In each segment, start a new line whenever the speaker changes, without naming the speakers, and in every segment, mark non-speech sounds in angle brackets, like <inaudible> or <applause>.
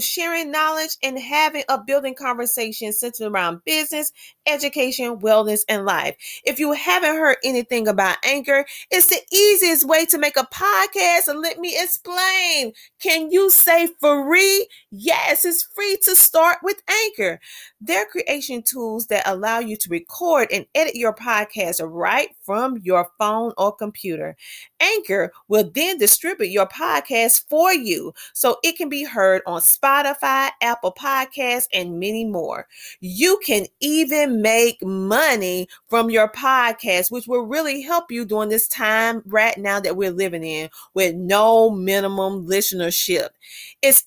sharing knowledge and having a building conversation centered around business, education, wellness, and life. If you haven't heard anything about Anchor, it's the easiest way to make a podcast. And let me explain. Can you say free? Yes, it's free to start with Anchor. They're creation tools that allow you to record and edit your podcast right from your phone or computer. Anchor will then distribute your podcast for you so it can be heard on Spotify, Apple Podcasts, and many more. You can even make money from your podcast, which will really help you during this time right now that we're living in with no minimum listenership. It's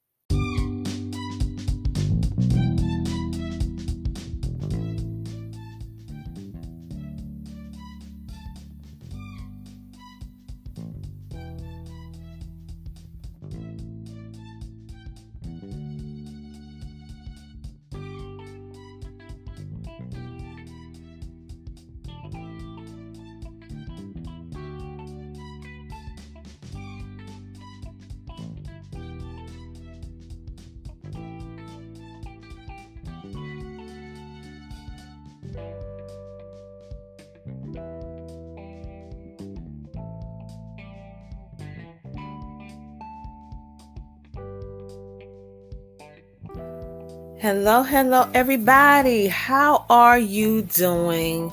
Hello, hello, everybody. How are you doing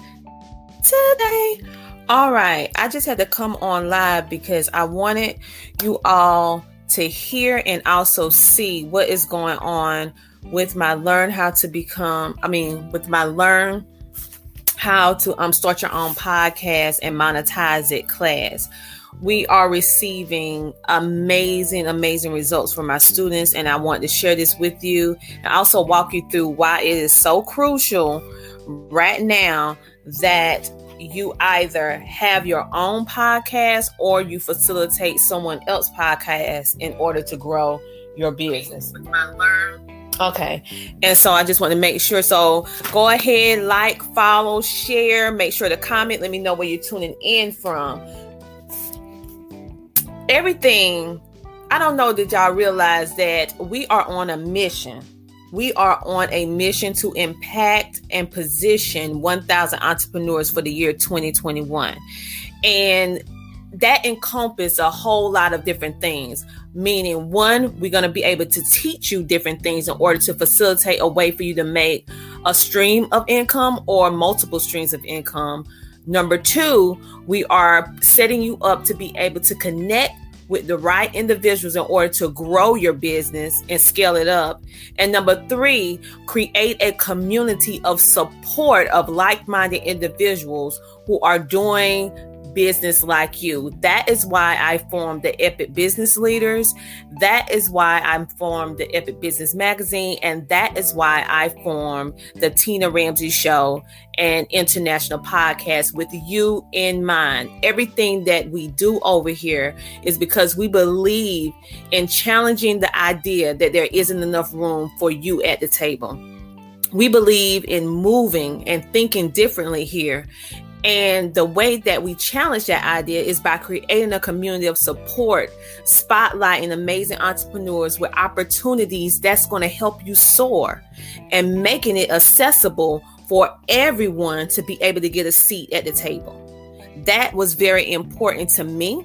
today? All right, I just had to come on live because I wanted you all to hear and also see what is going on with my learn how to become, I mean, with my learn how to um start your own podcast and monetize it class we are receiving amazing, amazing results from our students. And I want to share this with you and also walk you through why it is so crucial right now that you either have your own podcast or you facilitate someone else's podcast in order to grow your business. Okay. And so I just want to make sure. So go ahead, like, follow, share, make sure to comment. Let me know where you're tuning in from everything I don't know that y'all realize that we are on a mission. We are on a mission to impact and position 1,000 entrepreneurs for the year 2021. And that encompasses a whole lot of different things. Meaning, one, we're going to be able to teach you different things in order to facilitate a way for you to make a stream of income or multiple streams of income. Number two, we are setting you up to be able to connect with the right individuals in order to grow your business and scale it up. And number three, create a community of support of like minded individuals who are doing business like you. That is why I formed the Epic Business Leaders. That is why I formed the Epic Business Magazine. And that is why I formed the Tina Ramsay Show and International Podcast with you in mind. Everything that we do over here is because we believe in challenging the idea that there isn't enough room for you at the table we believe in moving and thinking differently here. And the way that we challenge that idea is by creating a community of support, spotlighting amazing entrepreneurs with opportunities that's going to help you soar and making it accessible for everyone to be able to get a seat at the table. That was very important to me.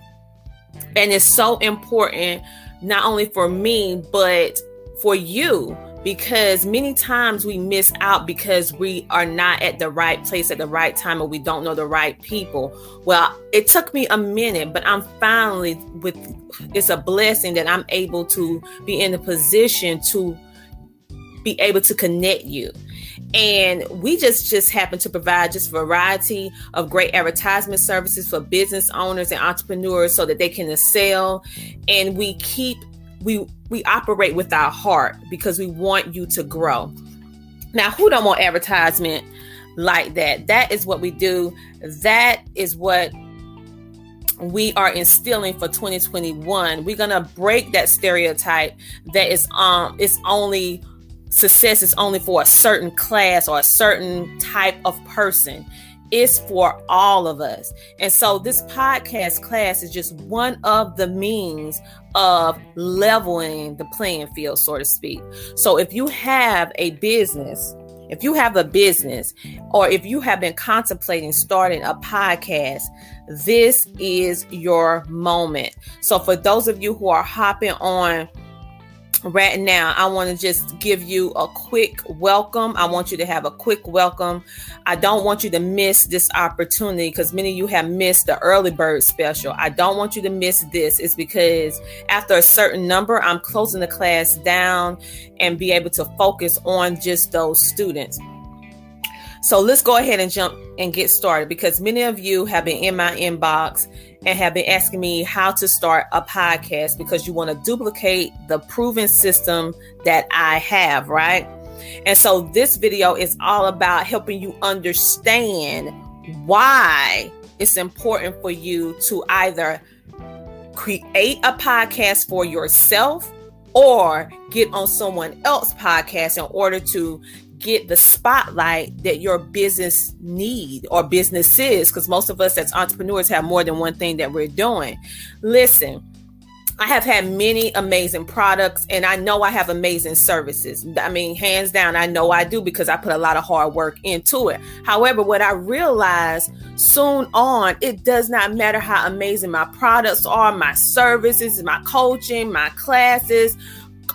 And it's so important not only for me, but for you because many times we miss out because we are not at the right place at the right time or we don't know the right people. Well, it took me a minute, but I'm finally with it's a blessing that I'm able to be in a position to be able to connect you. And we just just happen to provide just variety of great advertisement services for business owners and entrepreneurs so that they can excel. And we keep we we operate with our heart because we want you to grow. Now, who don't want advertisement like that? That is what we do. That is what we are instilling for 2021. We're gonna break that stereotype that is um it's only success is only for a certain class or a certain type of person it's for all of us. And so this podcast class is just one of the means of leveling the playing field, so to speak. So if you have a business, if you have a business, or if you have been contemplating starting a podcast, this is your moment. So for those of you who are hopping on right now, I want to just give you a quick welcome. I want you to have a quick welcome. I don't want you to miss this opportunity because many of you have missed the early bird special. I don't want you to miss this. It's because after a certain number, I'm closing the class down and be able to focus on just those students. So let's go ahead and jump and get started because many of you have been in my inbox and have been asking me how to start a podcast because you want to duplicate the proven system that I have, right? And so this video is all about helping you understand why it's important for you to either create a podcast for yourself or get on someone else's podcast in order to get the spotlight that your business need or business is because most of us as entrepreneurs have more than one thing that we're doing listen I have had many amazing products and I know I have amazing services. I mean, hands down, I know I do because I put a lot of hard work into it. However, what I realized soon on, it does not matter how amazing my products are, my services, my coaching, my classes,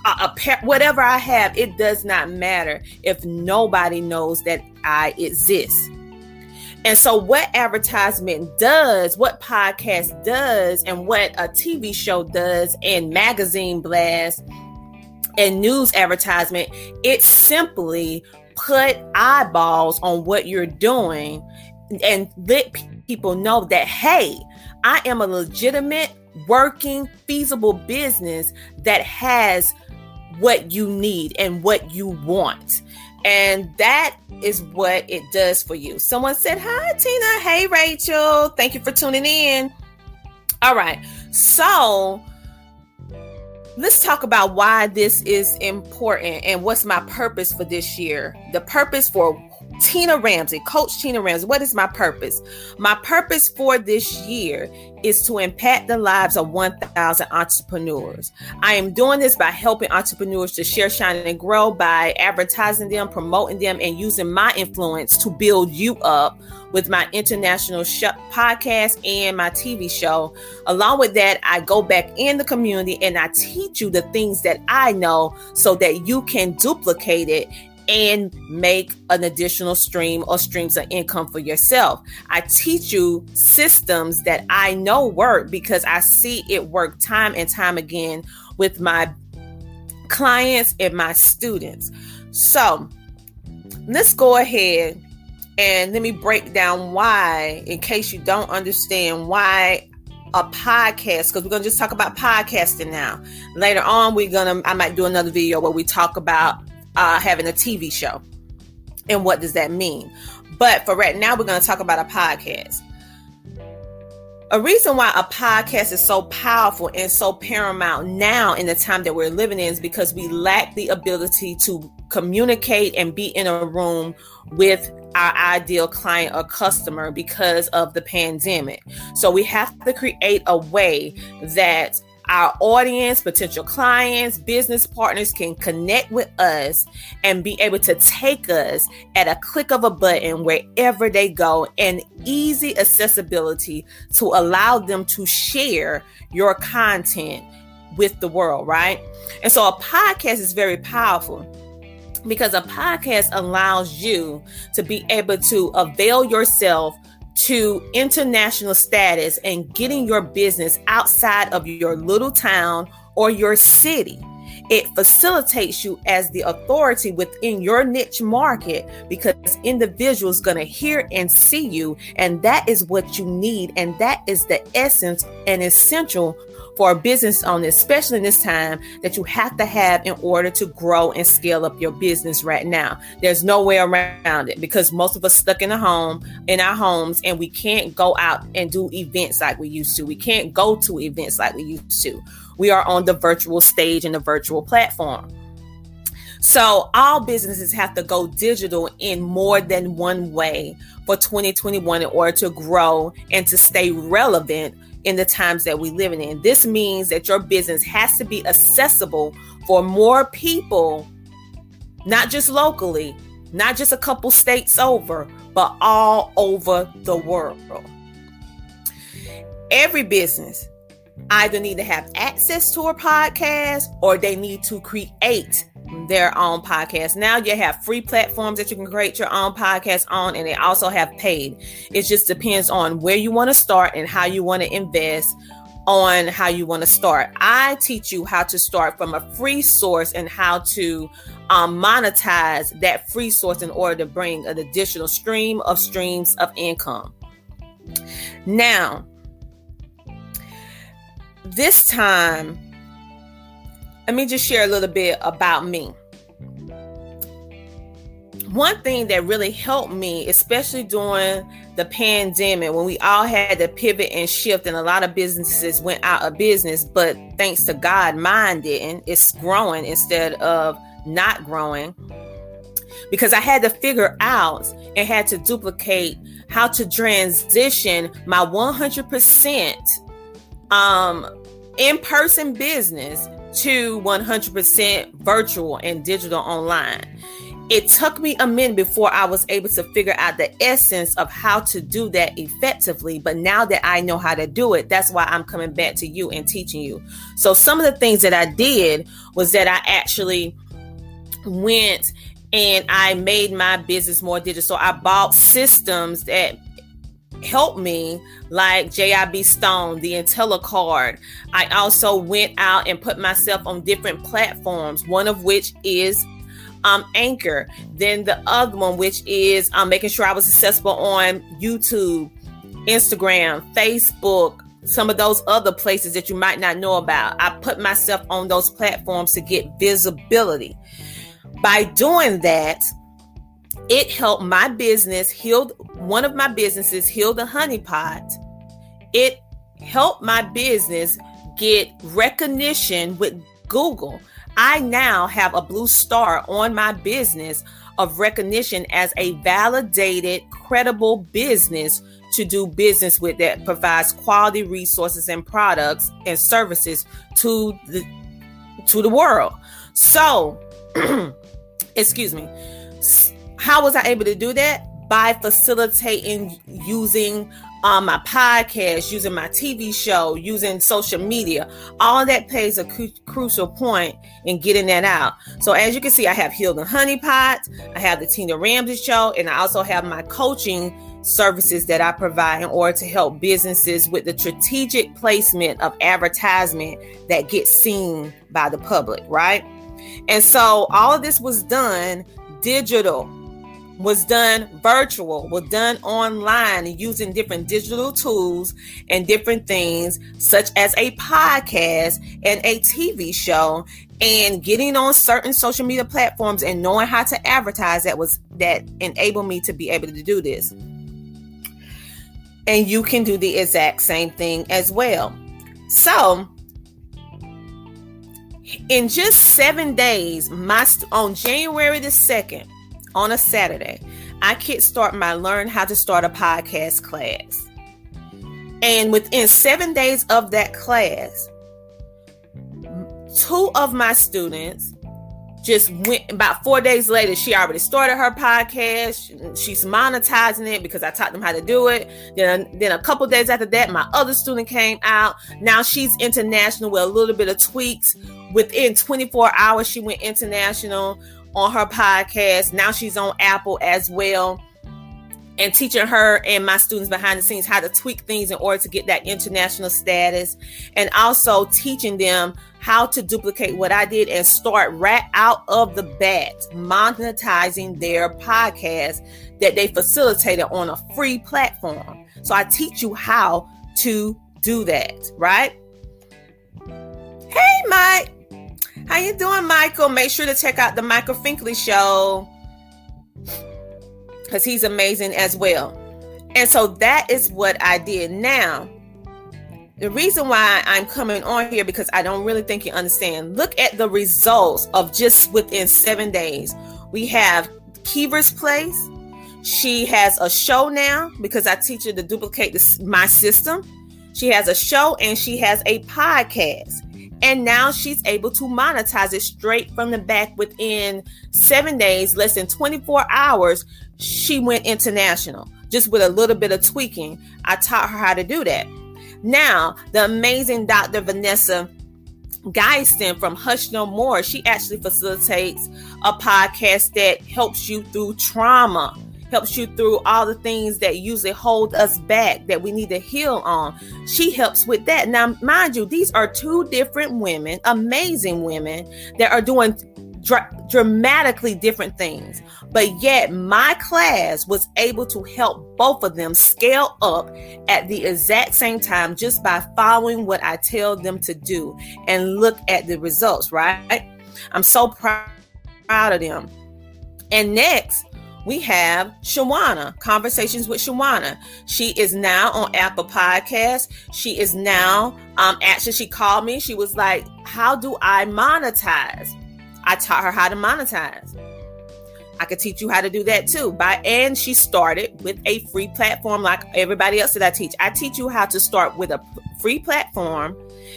a, a, whatever I have, it does not matter if nobody knows that I exist. And so, what advertisement does, what podcast does, and what a TV show does, and magazine blast and news advertisement, it simply put eyeballs on what you're doing and let people know that, hey, I am a legitimate, working, feasible business that has what you need and what you want. And that is what it does for you. Someone said, Hi, Tina. Hey, Rachel. Thank you for tuning in. All right. So let's talk about why this is important and what's my purpose for this year. The purpose for Tina Ramsay, Coach Tina Ramsay. What is my purpose? My purpose for this year is to impact the lives of 1,000 entrepreneurs. I am doing this by helping entrepreneurs to share, shine, and grow by advertising them, promoting them, and using my influence to build you up with my international sh- podcast and my TV show. Along with that, I go back in the community and I teach you the things that I know so that you can duplicate it and make an additional stream or streams of income for yourself. I teach you systems that I know work because I see it work time and time again with my clients and my students. So let's go ahead and let me break down why, in case you don't understand why a podcast because we're gonna just talk about podcasting now. Later on, we're gonna I might do another video where we talk about uh, having a TV show. And what does that mean? But for right now, we're going to talk about a podcast. A reason why a podcast is so powerful and so paramount now in the time that we're living in is because we lack the ability to communicate and be in a room with our ideal client or customer because of the pandemic. So we have to create a way that our audience, potential clients, business partners can connect with us and be able to take us at a click of a button wherever they go and easy accessibility to allow them to share your content with the world, right? And so a podcast is very powerful because a podcast allows you to be able to avail yourself to international status and getting your business outside of your little town or your city. It facilitates you as the authority within your niche market because individuals going to hear and see you and that is what you need and that is the essence and essential for a business owner, especially in this time, that you have to have in order to grow and scale up your business right now. There's no way around it because most of us stuck in the home, in our homes, and we can't go out and do events like we used to. We can't go to events like we used to. We are on the virtual stage and the virtual platform. So, all businesses have to go digital in more than one way for 2021 in order to grow and to stay relevant in the times that we live in. This means that your business has to be accessible for more people, not just locally, not just a couple states over, but all over the world. Every business either need to have access to a podcast or they need to create their own podcast. Now you have free platforms that you can create your own podcast on, and they also have paid. It just depends on where you want to start and how you want to invest on how you want to start. I teach you how to start from a free source and how to um, monetize that free source in order to bring an additional stream of streams of income. Now, this time, let me just share a little bit about me. One thing that really helped me, especially during the pandemic, when we all had to pivot and shift, and a lot of businesses went out of business, but thanks to God, mine didn't. It's growing instead of not growing because I had to figure out and had to duplicate how to transition my 100% um, in person business to 100% virtual and digital online. It took me a minute before I was able to figure out the essence of how to do that effectively. But now that I know how to do it, that's why I'm coming back to you and teaching you. So, some of the things that I did was that I actually went and I made my business more digital. So, I bought systems that helped me, like JIB Stone, the IntelliCard. I also went out and put myself on different platforms, one of which is um, Anchor. Then the other one, which is um, making sure I was accessible on YouTube, Instagram, Facebook, some of those other places that you might not know about. I put myself on those platforms to get visibility. By doing that, it helped my business heal one of my businesses heal the honeypot it helped my business get recognition with google I now have a blue star on my business of recognition as a validated, credible business to do business with that provides quality resources and products and services to the to the world. So, <clears throat> excuse me. How was I able to do that? By facilitating using um, my podcast, using my TV show, using social media. All that plays a cu- crucial point in getting that out. So as you can see, I have Healed and Honey Pot, I have the Tina Ramsay Show, and I also have my coaching services that I provide in order to help businesses with the strategic placement of advertisement that gets seen by the public, right? And so all of this was done digital was done virtual, was done online using different digital tools and different things, such as a podcast and a TV show, and getting on certain social media platforms and knowing how to advertise that was that enabled me to be able to do this. And you can do the exact same thing as well. So, in just seven days, my on January the 2nd, on a Saturday, I kickstart my Learn How to Start a Podcast class. And within seven days of that class, two of my students just went about four days later she already started her podcast. She's monetizing it because i taught them how to do it. Then then a couple days after that my other student came out. Now she's international with a little bit of tweaks. Within 24 hours she went international on her podcast. Now she's on Apple as well. And teaching her and my students behind the scenes how to tweak things in order to get that international status. And also teaching them how to duplicate what I did and start right out of the bat monetizing their podcast that they facilitated on a free platform. So I teach you how to do that, right? Hey, Mike. How you doing, Michael? Make sure to check out the Michael Finkley show because he's amazing as well. And so that is what I did. Now, the reason why I'm coming on here because I don't really think you understand. Look at the results of just within seven days. We have Kiva's Place. She has a show now because I teach her to duplicate this, my system. She has a show and she has a podcast. And now she's able to monetize it straight from the back within seven days, less than 24 hours. She went international just with a little bit of tweaking. I taught her how to do that. Now, the amazing Dr. Vanessa Geisten from Hush No More, she actually facilitates a podcast that helps you through trauma helps you through all the things that usually hold us back that we need to heal on. She helps with that. Now, mind you, these are two different women, amazing women that are doing dra- dramatically different things. But yet, my class was able to help both of them scale up at the exact same time just by following what I tell them to do and look at the results, right? I'm so proud of them. And next, we have Shawana, Conversations with Shawana. She is now on Apple Podcast. She is now, um, actually, she called me. She was like, How do I monetize? I taught her how to monetize. I could teach you how to do that too. By and she started with a free platform like everybody else that I teach. I teach you how to start with a free platform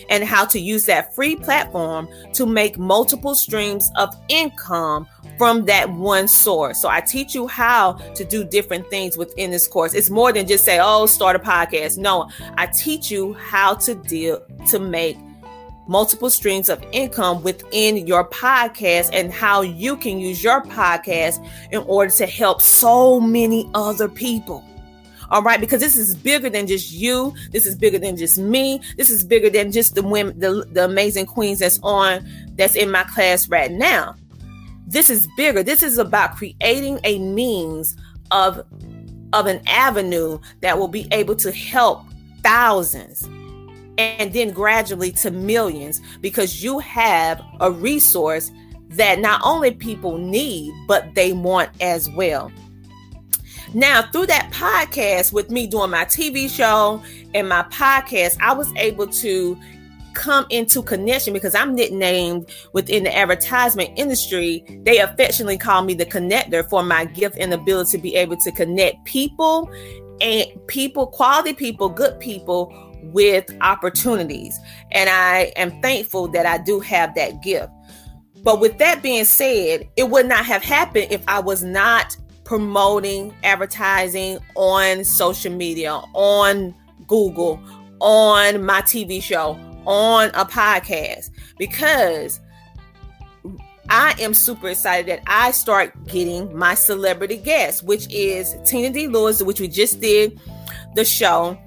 and how to use that free platform to make multiple streams of income from that one source. So I teach you how to do different things within this course. It's more than just say, "Oh, start a podcast." No, I teach you how to deal to make multiple streams of income within your podcast and how you can use your podcast in order to help so many other people. All right, because this is bigger than just you. This is bigger than just me. This is bigger than just the women, the, the amazing queens that's on, that's in my class right now. This is bigger. This is about creating a means of of an avenue that will be able to help thousands and then gradually to millions because you have a resource that not only people need but they want as well. Now, through that podcast with me doing my TV show and my podcast, I was able to come into connection because I'm nicknamed within the advertisement industry. They affectionately call me the connector for my gift and ability to be able to connect people and people, quality people, good people with opportunities. And I am thankful that I do have that gift. But with that being said, it would not have happened if I was not promoting advertising on social media, on Google, on my TV show, on a podcast, because I am super excited that I start getting my celebrity guests, which is Tina D. Lewis, which we just did the show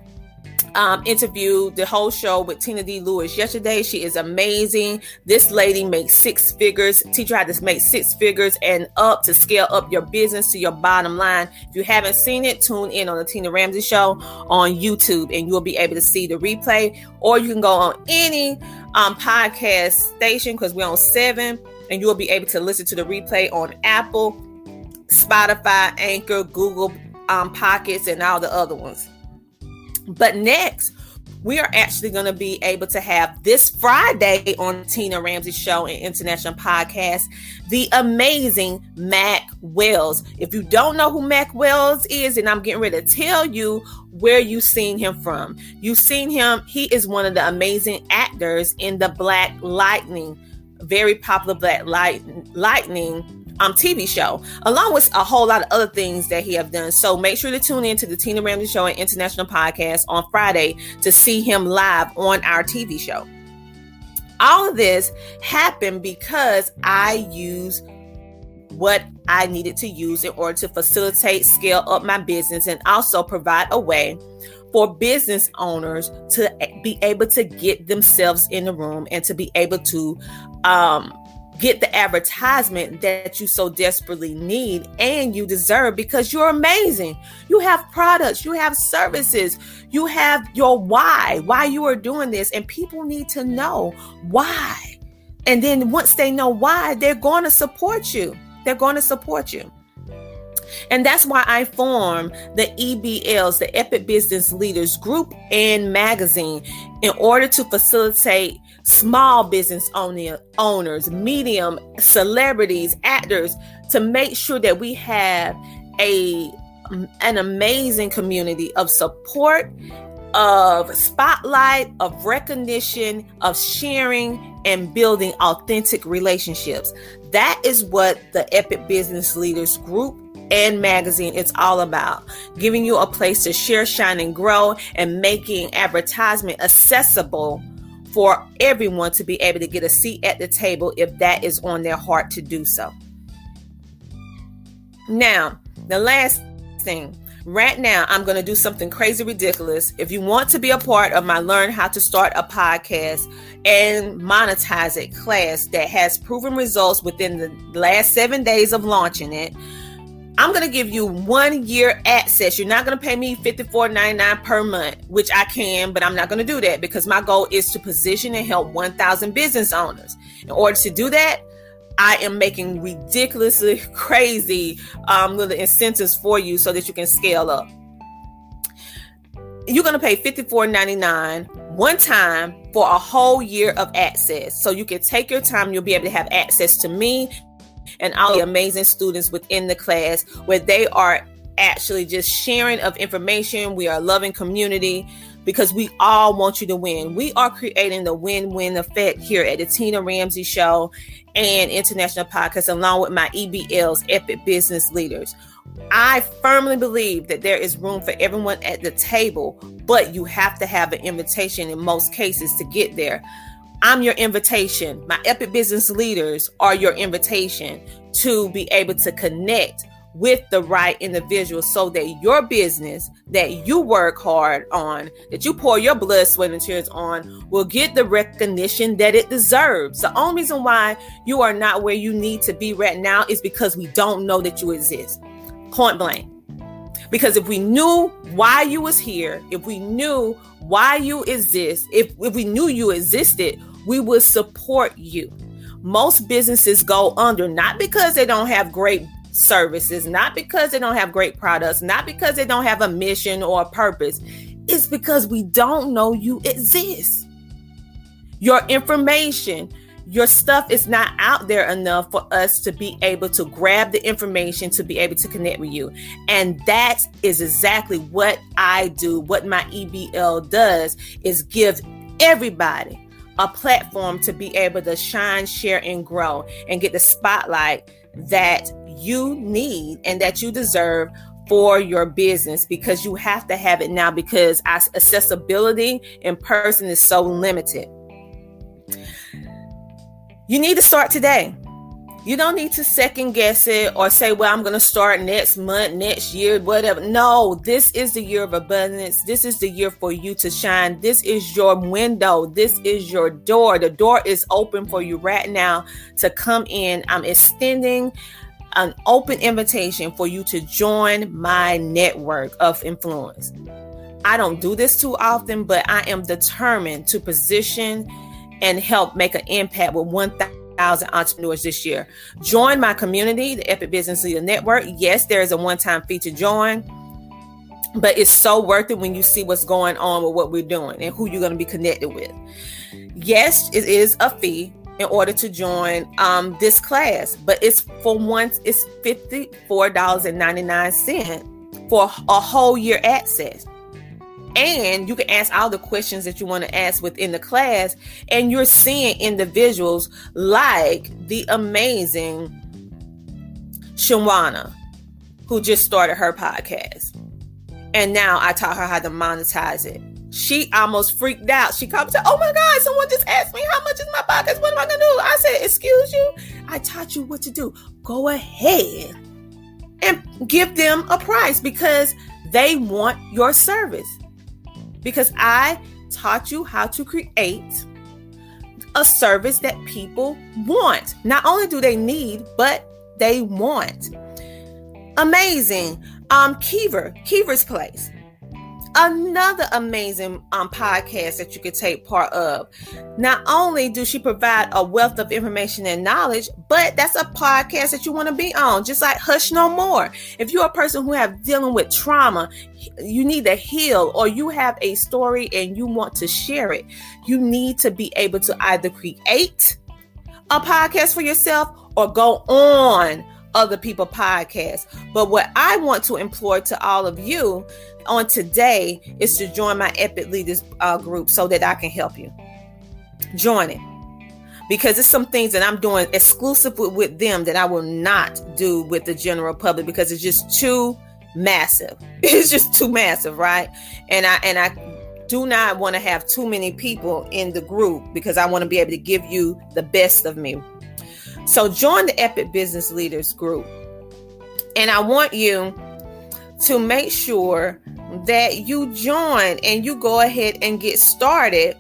um, interviewed the whole show with Tina D. Lewis yesterday. She is amazing. This lady makes six figures. Teach you how to make six figures and up to scale up your business to your bottom line. If you haven't seen it, tune in on the Tina Ramsay Show on YouTube and you'll be able to see the replay. Or you can go on any um, podcast station because we're on seven and you'll be able to listen to the replay on Apple, Spotify, Anchor, Google um, Pockets, and all the other ones. But next, we are actually going to be able to have this Friday on Tina Ramsay Show and International Podcast the amazing Mac Wells. If you don't know who Mac Wells is, and I'm getting ready to tell you where you've seen him from. You've seen him, he is one of the amazing actors in the Black Lightning, very popular Black Light, Lightning um, TV show, along with a whole lot of other things that he have done. So make sure to tune in to the Tina Ramsay Show and International Podcast on Friday to see him live on our TV show. All of this happened because I use what I needed to use in order to facilitate, scale up my business, and also provide a way for business owners to be able to get themselves in the room and to be able to um, get the advertisement that you so desperately need and you deserve because you're amazing. You have products, you have services, you have your why, why you are doing this, and people need to know why. And then once they know why, they're going to support you. They're going to support you. And that's why I formed the EBLs, the Epic Business Leaders Group and Magazine, in order to facilitate small business owner, owners, medium celebrities, actors to make sure that we have a an amazing community of support, of spotlight, of recognition, of sharing and building authentic relationships. That is what the Epic Business Leaders Group and magazine it's all about giving you a place to share shine and grow and making advertisement accessible for everyone to be able to get a seat at the table if that is on their heart to do so. Now, the last thing, right now, I'm going to do something crazy ridiculous. If you want to be a part of my Learn How to Start a Podcast and Monetize It class that has proven results within the last seven days of launching it, I'm to give you one year access. You're not to pay me $54.99 per month, which I can, but I'm not to do that because my goal is to position and help 1,000 business owners. In order to do that, I am making ridiculously <laughs> crazy um, little incentives for you so that you can scale up. You're to pay $54.99 one time for a whole year of access. So you can take your time, you'll be able to have access to me and all the amazing students within the class where they are actually just sharing of information. We are loving community because we all want you to win. We are creating the win-win effect here at the Tina Ramsay Show and International Podcast, along with my EBLs, Epic Business Leaders. I firmly believe that there is room for everyone at the table, but you have to have an invitation in most cases to get there. I'm your invitation. My epic business leaders are your invitation to be able to connect with the right individual so that your business that you work hard on, that you pour your blood, sweat, and tears on, will get the recognition that it deserves. The only reason why you are not where you need to be right now is because we don't know that you exist. Point blank. Because if we knew why you was here, if we knew why you exist, if, if we knew you existed, we will support you. Most businesses go under not because they don't have great services, not because they don't have great products, not because they don't have a mission or a purpose. It's because we don't know you exist. Your information, your stuff is not out there enough for us to be able to grab the information to be able to connect with you. And that is exactly what I do. What my EBL does is give everybody a platform to be able to shine, share, and grow and get the spotlight that you need and that you deserve for your business because you have to have it now because accessibility in person is so limited. You need to start today. You don't need to second guess it or say, well, I'm going to start next month, next year, whatever. No, this is the year of abundance. This is the year for you to shine. This is your window. This is your door. The door is open for you right now to come in. I'm extending an open invitation for you to join my network of influence. I don't do this too often, but I am determined to position and help make an impact with 1,000 entrepreneurs this year. Join my community, the Epic Business Leader Network. Yes, there is a one time fee to join, but it's so worth it when you see what's going on with what we're doing and who you're going to be connected with. Yes, it is a fee in order to join um, this class, but it's for once it's $54.99 for a whole year access and you can ask all the questions that you want to ask within the class and you're seeing individuals like the amazing Shawana who just started her podcast. And now I taught her how to monetize it. She almost freaked out. She comes to oh my god someone just asked me how much is my podcast? What am I gonna do? I said excuse you I taught you what to do. Go ahead and give them a price because they want your service because I taught you how to create a service that people want. Not only do they need, but they want. Amazing. Um, Kiever, Kiever's Place another amazing um, podcast that you could take part of. Not only do she provide a wealth of information and knowledge, but that's a podcast that you want to be on, just like Hush No More. If you're a person who have dealing with trauma, you need to heal, or you have a story and you want to share it, you need to be able to either create a podcast for yourself or go on other people podcasts. But what I want to implore to all of you on today is to join my Epic Leaders uh, group so that I can help you. Join it because it's some things that I'm doing exclusive with, with them that I will not do with the general public because it's just too massive. <laughs> It's just too massive, right? And I and I do not want to have too many people in the group because I want to be able to give you the best of me so join the Epic Business Leaders group. And I want you to make sure that you join and you go ahead and get started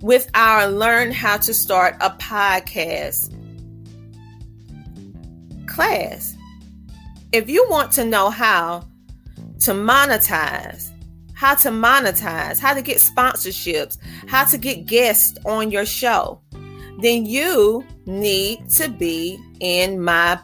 with our Learn How to Start a Podcast class. If you want to know how to monetize, how to monetize, how to get sponsorships, how to get guests on your show, then you need to be in my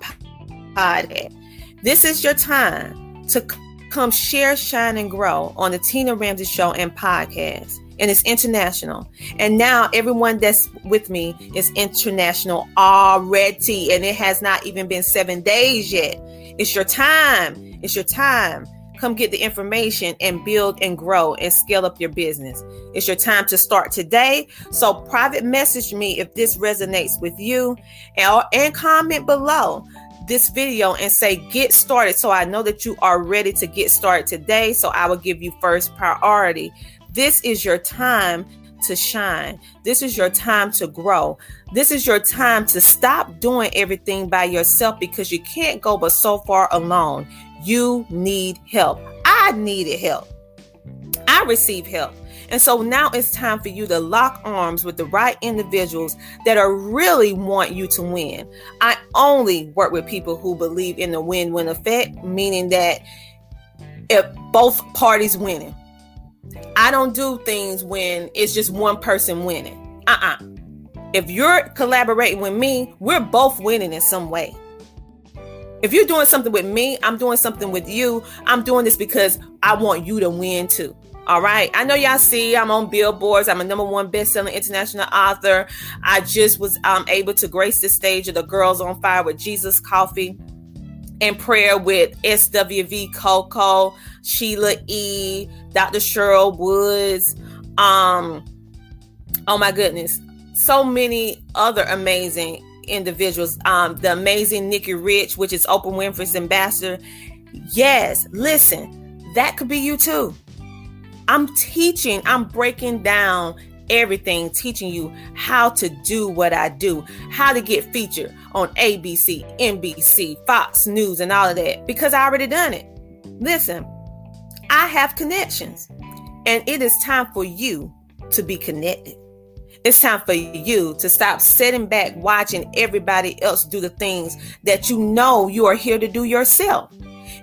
podcast. This is your time to come share, shine, and grow on the Tina Ramsay Show and podcast. And it's international. And now everyone that's with me is international already. And it has not even been seven days yet. It's your time. It's your time. Come get the information and build and grow and scale up your business. It's your time to start today. So private message me if this resonates with you and, and comment below this video and say get started so I know that you are ready to get started today. So I will give you first priority. This is your time to shine. This is your time to grow. This is your time to stop doing everything by yourself because you can't go but so far alone. You need help. I needed help. I received help. And so now it's time for you to lock arms with the right individuals that are really want you to win. I only work with people who believe in the win-win effect, meaning that if both parties winning. I don't do things when it's just one person winning. Uh-uh. If you're collaborating with me, we're both winning in some way. If you're doing something with me, I'm doing something with you. I'm doing this because I want you to win too. All right. I know y'all see I'm on billboards. I'm a number one best-selling international author. I just was um, able to grace the stage of the Girls on Fire with Jesus Coffee and prayer with SWV Coco, Sheila E, Dr. Cheryl Woods. Um, oh my goodness, so many other amazing individuals. Um, the amazing Nikki Rich, which is Oprah Winfrey's ambassador. Yes, listen, that could be you too. I'm teaching, I'm breaking down everything, teaching you how to do what I do, how to get featured on ABC, NBC, Fox News, and all of that because I already done it. Listen, I have connections, and it is time for you to be connected. It's time for you to stop sitting back watching everybody else do the things that you know you are here to do yourself.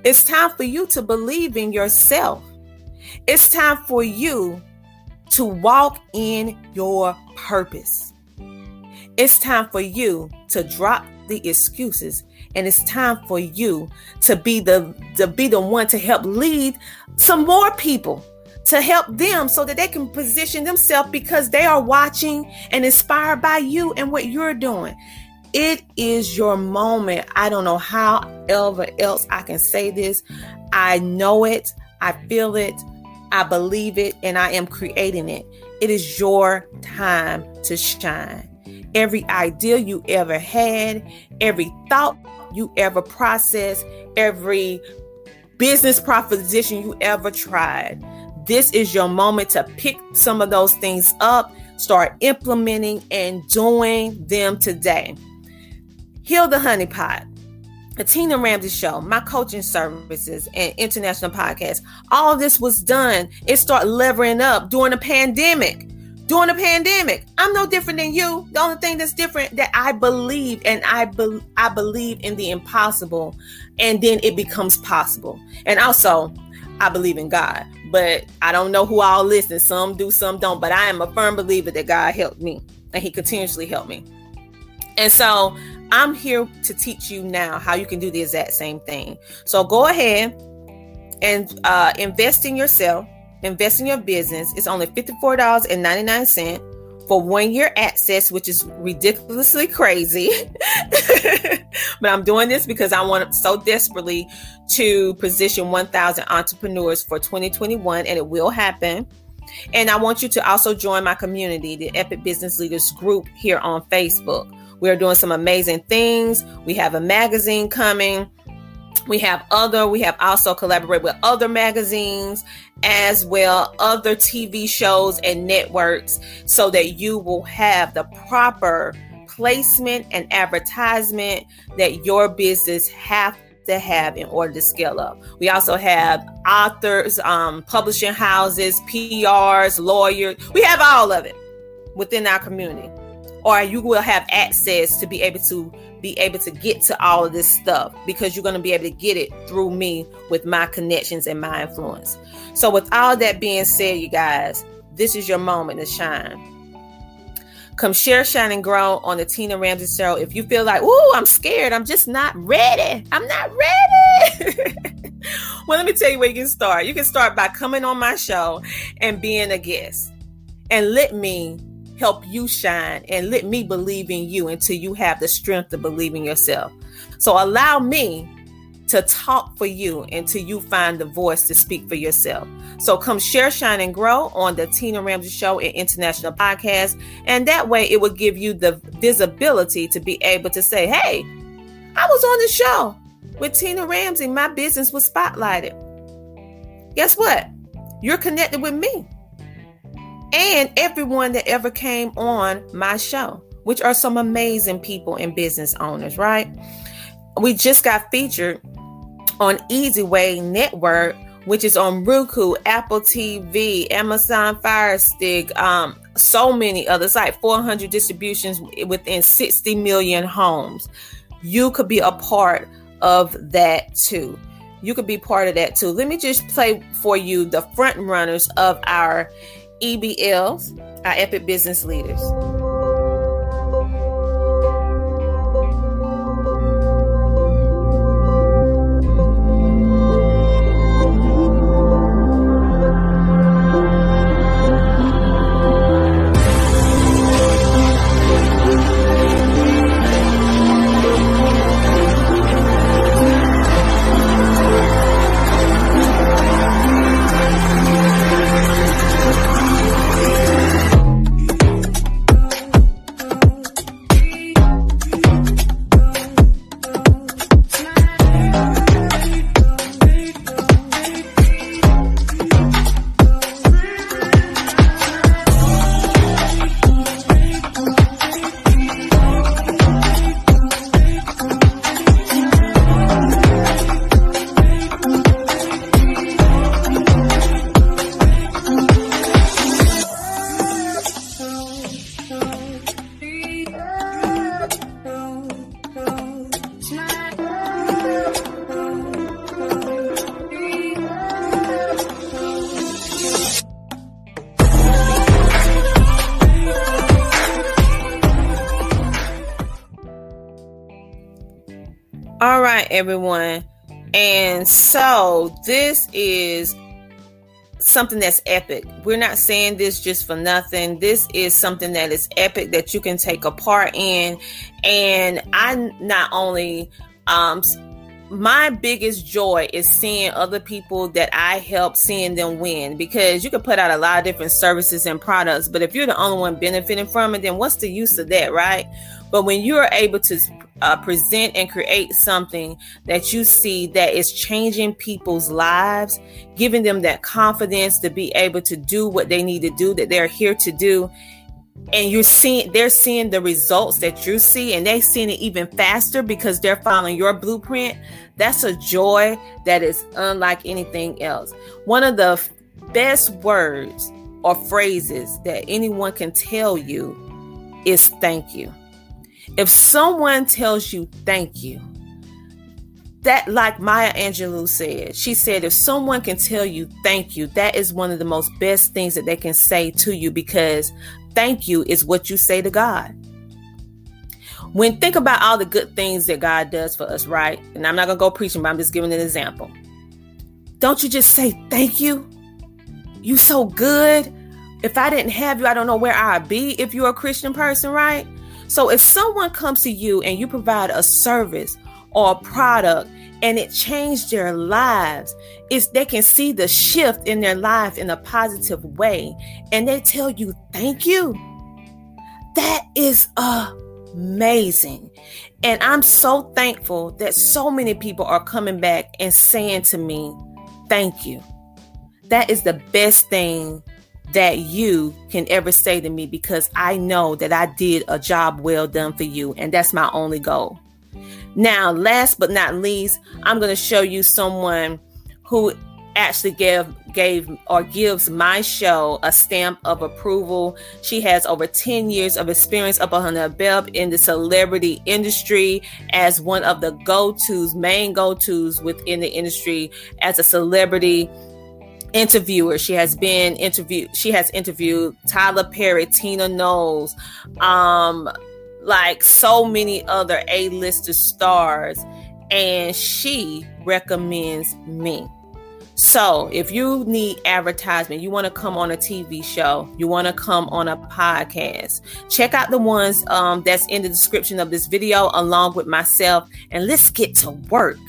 It's time for you to believe in yourself. It's time for you to walk in your purpose. It's time for you to drop the excuses and it's time for you to be the to be the one to help lead some more people to help them so that they can position themselves because they are watching and inspired by you and what you're doing. It is your moment. I don't know how ever else I can say this. I know it. I feel it. I believe it and I am creating it. It is your time to shine. Every idea you ever had, every thought you ever processed, every business proposition you ever tried. This is your moment to pick some of those things up, start implementing and doing them today. Heal the honeypot the Tina Ramsay Show, my coaching services, and international podcast. All this was done. It started leveling up during the pandemic. During the pandemic, I'm no different than you. The only thing that's different that I believe, and I be, I believe in the impossible, and then it becomes possible. And also, I believe in God, but I don't know who all listen. Some do, some don't. But I am a firm believer that God helped me, and He continuously helped me. And so I'm here to teach you now how you can do the exact same thing. So go ahead and uh, invest in yourself, invest in your business. It's only $54.99 for one year access, which is ridiculously crazy. <laughs> but I'm doing this because I want so desperately to position 1,000 entrepreneurs for 2021, and it will happen. And I want you to also join my community, the Epic Business Leaders group here on Facebook. We are doing some amazing things. We have a magazine coming. We have other, we have also collaborated with other magazines as well, other TV shows and networks, so that you will have the proper placement and advertisement that your business have to have in order to scale up. We also have authors, um, publishing houses, PRs, lawyers. We have all of it within our community or you will have access to be able to be able to get to all of this stuff because you're going to be able to get it through me with my connections and my influence. So, with all that being said, you guys, this is your moment to shine. Come share, shine, and grow on the Tina Ramsay Show. If you feel like, oh, I'm scared, I'm just not ready. I'm not ready. <laughs> well, let me tell you where you can start. You can start by coming on my show and being a guest. And let me help you shine and let me believe in you until you have the strength to believe in yourself. So allow me to talk for you until you find the voice to speak for yourself. So come share, shine, and grow on the Tina Ramsay Show and International Podcast. And that way it will give you the visibility to be able to say, hey, I was on the show with Tina Ramsay. My business was spotlighted. Guess what? You're connected with me and everyone that ever came on my show, which are some amazing people and business owners, right? We just got featured on Easy Way Network, which is on Roku, Apple TV, Amazon Fire Stick, um, so many others, like 400 distributions within 60 million homes. You could be a part of that too. You could be part of that too. Let me just play for you the front runners of our EBLs, our Epic Business Leaders. Everyone. And so this is something that's epic. We're not saying this just for nothing. This is something that is epic that you can take a part in. And I not only um my biggest joy is seeing other people that I help seeing them win because you can put out a lot of different services and products, but if you're the only one benefiting from it, then what's the use of that, right? But when you are able to uh, present and create something that you see that is changing people's lives, giving them that confidence to be able to do what they need to do, that they're here to do, and you're seeing they're seeing the results that you see and they seeing it even faster because they're following your blueprint. That's a joy that is unlike anything else. One of the best words or phrases that anyone can tell you is thank you if someone tells you thank you that like maya angelou said she said if someone can tell you thank you that is one of the most best things that they can say to you because thank you is what you say to God. When think about all the good things that God does for us, right? And I'm not gonna go preaching, but I'm just giving an example. Don't you just say thank you? You so good. If I didn't have you, I don't know where I'd be if you're a Christian person, right? So if someone comes to you and you provide a service or a product and it changed their lives is they can see the shift in their life in a positive way and they tell you thank you. That is amazing. And i'm so thankful that so many people are coming back and saying to me thank you. That is the best thing that you can ever say to me because i know that i did a job well done for you and that's my only goal now, last but not least, I'm going to show you someone who actually gave gave or gives my show a stamp of approval. She has over 10 years of experience up on her belt in the celebrity industry as one of the go-tos, main go-tos within the industry as a celebrity interviewer. She has been interviewed, she has interviewed Tyler Perry, Tina Knowles, um, like so many other A-lister stars, and she recommends me. So, if you need advertisement, you want to come on a TV show, you want to come on a podcast, check out the ones um, that's in the description of this video along with myself, and let's get to work.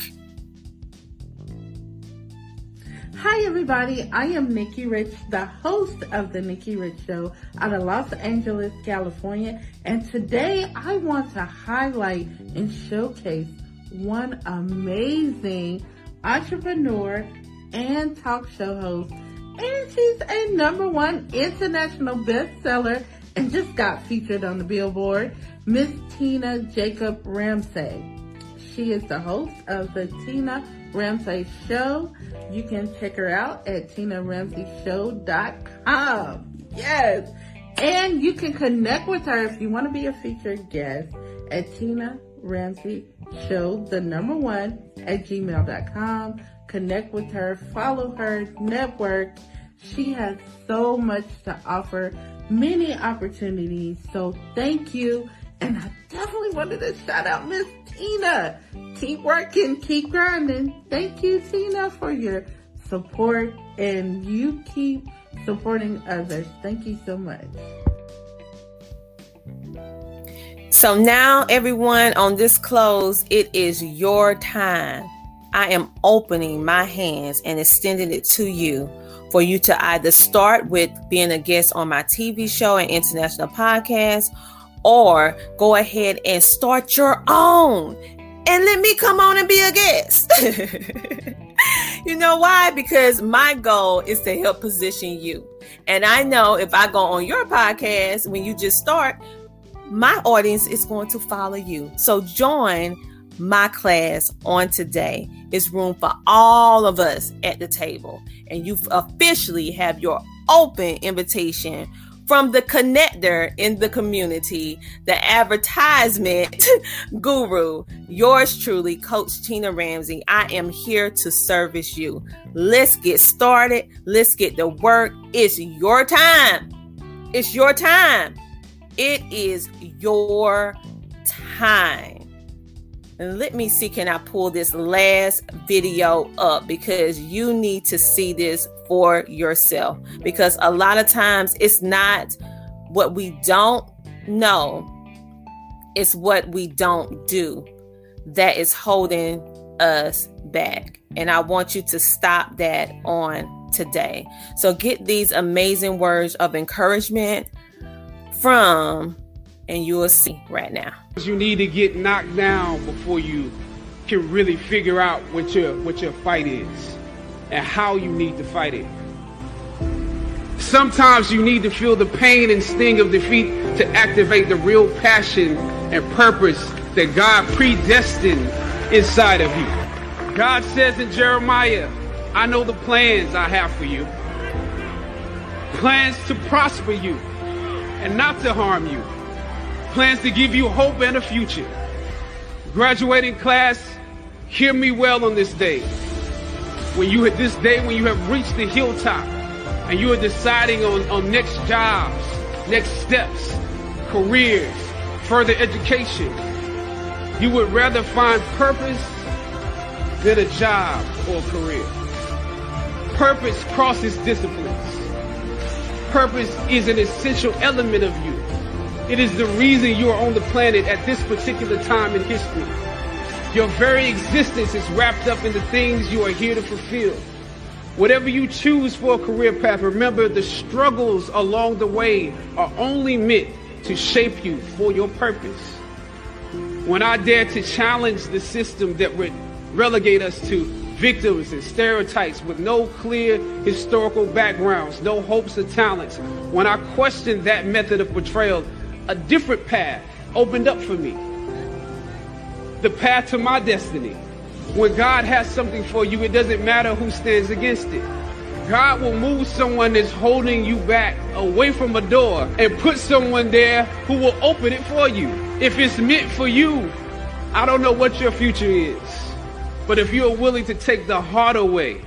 Hi, everybody. I am Nikki Rich, the host of The Nikki Rich Show out of Los Angeles, California. And today I want to highlight and showcase one amazing entrepreneur and talk show host. And she's a number one international bestseller and just got featured on the Billboard, Miss Tina Jacob Ramsay. She is the host of the Tina Ramsay Show. You can check her out at tinaramsayshow.com. Yes. And you can connect with her if you want to be a featured guest at Tina Ramsay Show, the number one at gmail.com. Connect with her, follow her, network. She has so much to offer, many opportunities. So thank you. And I definitely wanted to shout out Miss Tina. Keep working, keep grinding. Thank you, Tina, for your support and you keep supporting others. Thank you so much.
So now, everyone, on this close, it is your time. I am opening my hands and extending it to you for you to either start with being a guest on my TV show and international podcast or go ahead and start your own and let me come on and be a guest. <laughs> you know why? Because my goal is to help position you. And I know if I go on your podcast when you just start, my audience is going to follow you. So join my class on today. It's room for all of us at the table. And you officially have your open invitation from the connector in the community, the advertisement <laughs> guru, yours truly, Coach Tina Ramsay. I am here to service you. Let's get started. Let's get to work. It's your time. It's your time. It is your time. And let me see, can I pull this last video up because you need to see this for yourself. Because a lot of times it's not what we don't know, it's what we don't do that is holding us back. And I want you to stop that on today. So get these amazing words of encouragement from, and you will see right now.
You need to get knocked down before you can really figure out what your what your fight is and how you need to fight it. Sometimes you need to feel the pain and sting of defeat to activate the real passion and purpose that God predestined inside of you. God says in Jeremiah, I know the plans I have for you. Plans to prosper you and not to harm you. Plans to give you hope and a future. Graduating class, hear me well on this day. When you at this day, when you have reached the hilltop and you are deciding on, on next jobs, next steps, careers, further education, you would rather find purpose than a job or career. Purpose crosses disciplines. Purpose is an essential element of you. It is the reason you are on the planet at this particular time in history. Your very existence is wrapped up in the things you are here to fulfill. Whatever you choose for a career path, remember the struggles along the way are only meant to shape you for your purpose. When I dare to challenge the system that would relegate us to victims and stereotypes with no clear historical backgrounds, no hopes or talents. When I questioned that method of portrayal, a different path opened up for me. The path to my destiny. When God has something for you, it doesn't matter who stands against it. God will move someone that's holding you back away from a door and put someone there who will open it for you. If it's meant for you, I don't know what your future is. But if you are willing to take the harder way,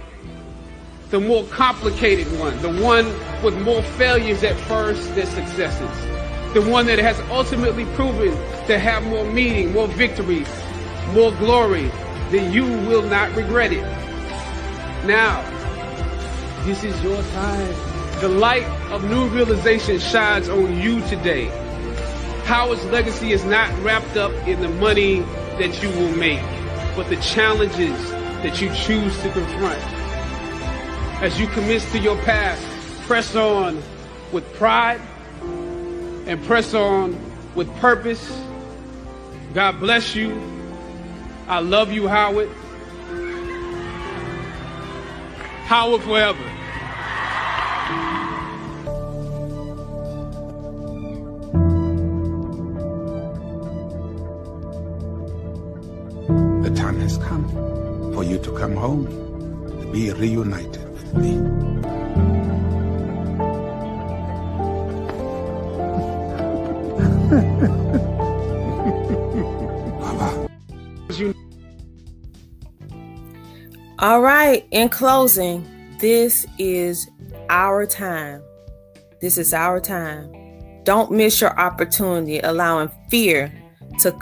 the more complicated one, the one with more failures at first than successes, the one that has ultimately proven to have more meaning, more victory, more glory, then you will not regret it. Now, this is your time. The light of new realization shines on you today. Howard's legacy is not wrapped up in the money that you will make but the challenges that you choose to confront. As you commit to your path, press on with pride and press on with purpose. God bless you. I love you, Howard. Howard forever.
The time has come for you to come home, to be reunited with me.
All right, in closing, this is our time. This is our time. Don't miss your opportunity allowing fear to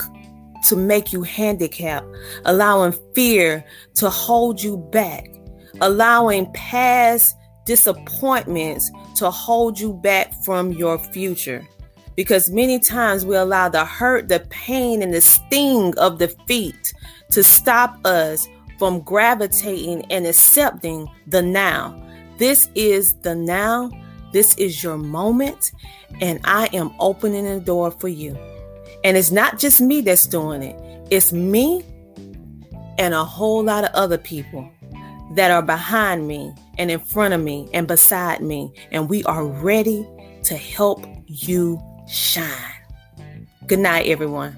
to make you handicapped, allowing fear to hold you back, allowing past disappointments to hold you back from your future. Because many times we allow the hurt, the pain, and the sting of defeat to stop us from gravitating and accepting the now. This is the now. This is your moment, and I am opening the door for you. And it's not just me that's doing it, it's me and a whole lot of other people that are behind me and in front of me and beside me. And we are ready to help you shine. Good night, everyone.